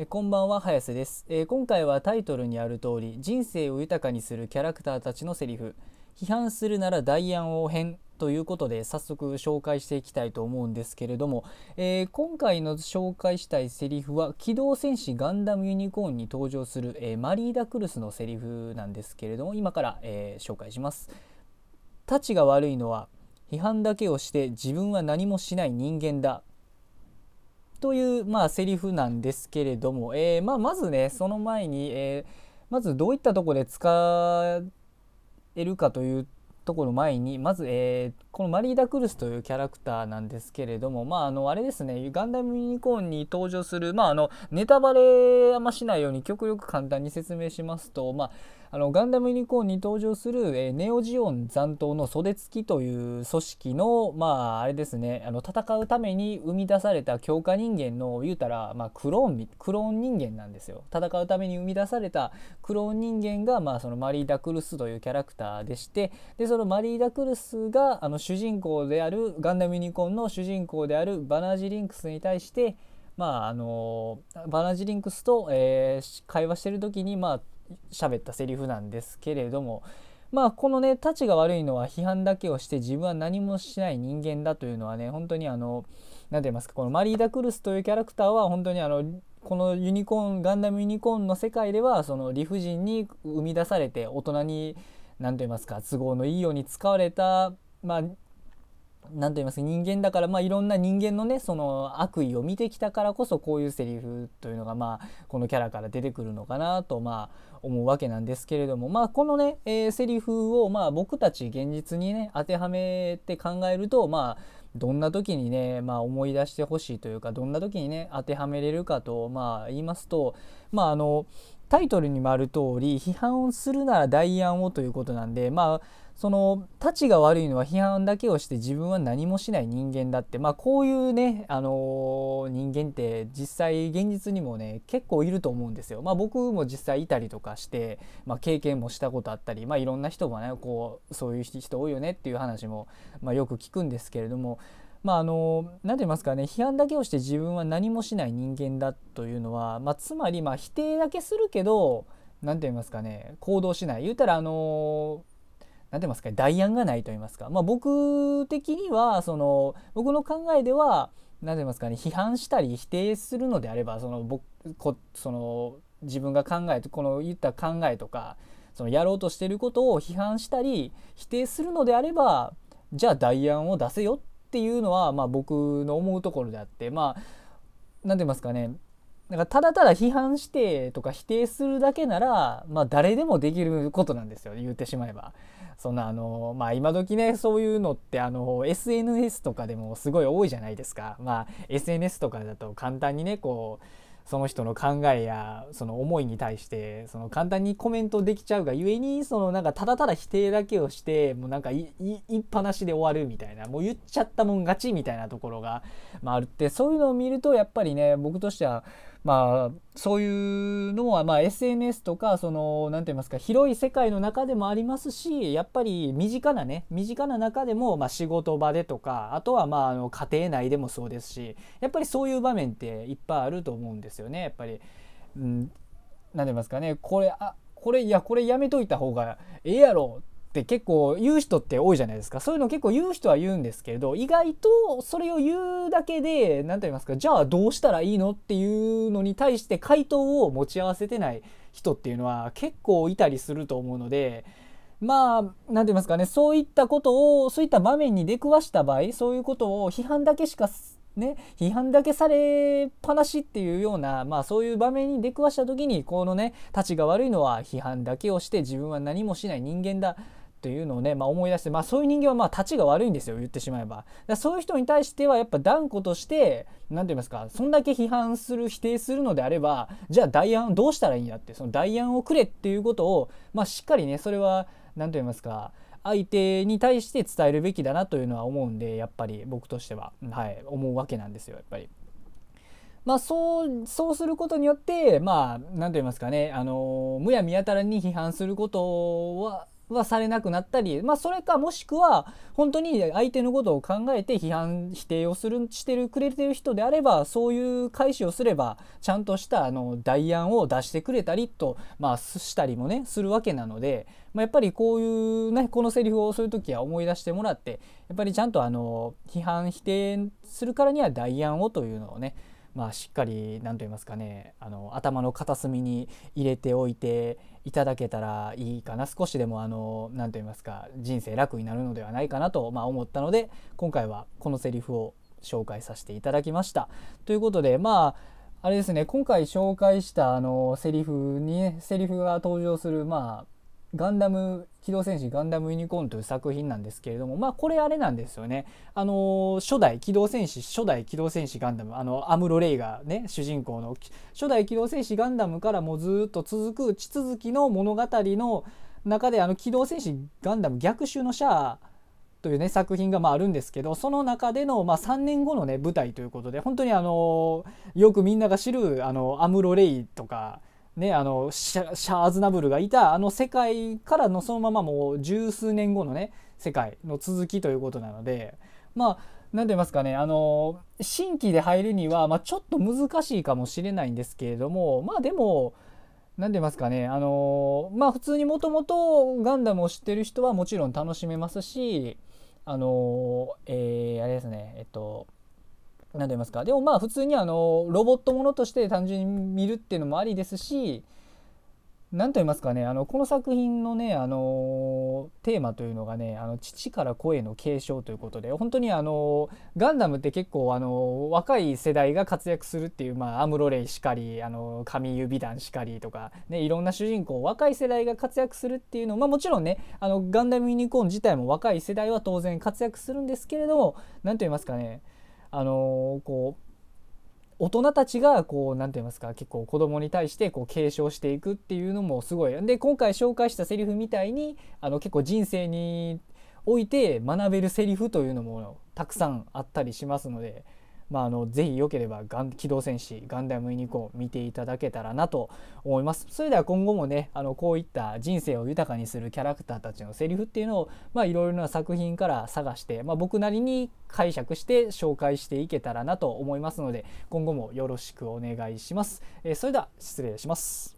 えこんばんは早瀬です、えー、今回はタイトルにある通り人生を豊かにするキャラクターたちのセリフ。批判するなら大安王編ということで早速紹介していきたいと思うんですけれども、えー、今回の紹介したいセリフは「機動戦士ガンダムユニコーン」に登場する、えー、マリーダ・クルスのセリフなんですけれども今から、え紹介します。たちが悪いのは批判だけをして自分は何もしない人間だ。という、まあ、セリフなんですけれども、えー、まあ、まずねその前に、えー、まずどういったとこで使えるかというところ前にまず、えー、このマリーダ・クルスというキャラクターなんですけれどもまああのあれですねガンダムユニコーンに登場するまああのネタバレあましないように極力簡単に説明しますとまああのガンダムユニコーンに登場する、えー、ネオジオン残党の袖付きという組織のまああれですねあの戦うために生み出された強化人間の言うたら、まあ、クローンクローン人間なんですよ。戦うために生み出されたクローン人間が、まあ、そのマリー・ダ・クルスというキャラクターでしてでそのマリー・ダ・クルスがあの主人公であるガンダムユニコーンの主人公であるバナージ・リンクスに対してまああのバナージ・リンクスと、えー、会話してる時にまあ喋ったセリフなんですけれどもまあこのねたちが悪いのは批判だけをして自分は何もしない人間だというのはね本当にあの何て言いますかこのマリーダ・クルスというキャラクターは本当にあのこのユニコーンガンダムユニコーンの世界ではその理不尽に生み出されて大人に何と言いますか都合のいいように使われたまあ何と言いますか人間だから、まあ、いろんな人間のねその悪意を見てきたからこそこういうセリフというのが、まあ、このキャラから出てくるのかなと、まあ、思うわけなんですけれども、まあ、このね、えー、セリフを、まあ、僕たち現実にね当てはめて考えると、まあ、どんな時にね、まあ、思い出してほしいというかどんな時にね当てはめれるかと、まあ、言いますと、まあ、あのタイトルにもある通り批判をするなら代案をということなんでまあそのたちが悪いのは批判だけをして自分は何もしない人間だってまあこういうね、あの、人間って実際現実にもね結構いると思うんですよ。まあ僕も実際いたりとかして、まあ、経験もしたことあったり、まあ、いろんな人がねこうそういう人多いよねっていう話も、まあ、よく聞くんですけれども。まああの何て言いますかね批判だけをして自分は何もしない人間だというのは、まあ、つまりまあ否定だけするけど何て言いますかね行動しない言うたらあの何て言いますか代案がないと言いますか、まあ、僕的にはその僕の考えでは何て言いますかね批判したり否定するのであればその僕こその自分が考えてこの言った考えとかそのやろうとしてることを批判したり否定するのであればじゃあ代案を出せよっていうのは、まあ、僕の思うところであってまあ何て言いますかねなんかただただ批判してとか否定するだけなら、まあ、誰でもできることなんですよ言ってしまえば。そんなあのまあ今時ねそういうのってあの SNS とかでもすごい多いじゃないですか。まあ SNS とかだと簡単にねこうその人の考えやその思いに対してその簡単にコメントできちゃうがゆえにそのなんかただただ否定だけをしてもうなんか言いっぱなしで終わるみたいなもう言っちゃったもん勝ちみたいなところが、まあ、あるってそういうのを見るとやっぱりね僕としてはまあそういうのはまあ SNS とかその何て言いますか広い世界の中でもありますしやっぱり身近なね身近な中でもまあ仕事場でとかあとはまああの家庭内でもそうですしやっぱりそういう場面っていっぱいあると思うんですよねやっぱり。うん、何て言いますかねこれあこれいやこれやめといた方がええやろって結構言う人って多いじゃないですか。そういうの結構言う人は言うんですけど意外とそれを言うだけで何と言いますかじゃあどうしたらいいのっていうのに対して回答を持ち合わせてない人っていうのは結構いたりすると思うのでまあ何て言いますかねそういったことをそういった場面に出くわした場合そういうことを批判だけしかね、批判だけされっぱなしっていうような、まあ、そういう場面に出くわした時にこのね立ちが悪いのは批判だけをして自分は何もしない人間だというのをね、まあ、思い出して、まあ、そういう人間はまあ立ちが悪いんですよ言ってしまえばだそういう人に対してはやっぱ断固として何て言いますかそんだけ批判する否定するのであればじゃあ代案どうしたらいいんやってその代案をくれっていうことを、まあ、しっかりねそれは何と言いますか相手に対して伝えるべきだなというのは思うんでやっぱり僕としては、はい、思うわけなんですよやっぱり。まあ、そうそうすることによってまあ何と言いますかねあのむやみやたらに批判することははされなくなったり、まあ、それかもしくは本当に相手のことを考えて批判否定をするしてるくれてる人であればそういう返しをすればちゃんとしたあの代案を出してくれたりと、まあ、したりもねするわけなので、まあ、やっぱりこういうねこのセリフをそういう時は思い出してもらってやっぱりちゃんとあの批判否定するからには代案をというのをねまあ、しっかり何と言いますかねあの頭の片隅に入れておいていただけたらいいかな少しでもあの何と言いますか人生楽になるのではないかなと、まあ、思ったので今回はこのセリフを紹介させていただきました。ということでまああれですね今回紹介したあのセリフにねセリフが登場するまあガンダム機動戦士ガンダムユニコーンという作品なんですけれどもまあこれあれなんですよね。あの初代機動戦士初代機動戦士ガンダムあのアムロ・レイがね主人公の初代機動戦士ガンダムからもずっと続く地続きの物語の中であの機動戦士ガンダム逆襲のシャアというね作品がまああるんですけどその中でのまあ3年後のね舞台ということで本当にあのよくみんなが知るあのアムロ・レイとかね、あのシャシャアズナブルがいたあの世界からのそのままもう十数年後のね世界の続きということなのでまあ何て言いますかねあの新規で入るには、まあ、ちょっと難しいかもしれないんですけれどもまあでも何て言いますかねあのまあ普通にもともとガンダムを知ってる人はもちろん楽しめますしあのえー、あれですねえっと何と言いますか。でもまあ普通にあのロボットものとして単純に見るっていうのもありですし何と言いますかね。あのこの作品のねあのテーマというのがねあの父から子への継承ということで本当にあのガンダムって結構あの若い世代が活躍するっていう、まあ、アムロレイしかりあの神指弾しかりとか、ね、いろんな主人公若い世代が活躍するっていうのまあもちろんねあのガンダムユニコーン自体も若い世代は当然活躍するんですけれども何と言いますかね。あのこう大人たちがこう何て言いますか結構子供に対してこう継承していくっていうのもすごい。で今回紹介したセリフみたいにあの結構人生において学べるセリフというのもたくさんあったりしますのでまあ、あのぜひよければガン機動戦士ガンダムユニコーン見ていただけたらなと思います。それでは今後もねあのこういった人生を豊かにするキャラクターたちのセリフっていうのをいろいろな作品から探して、まあ、僕なりに解釈して紹介していけたらなと思いますので今後もよろしくお願いします、えー、それでは失礼します。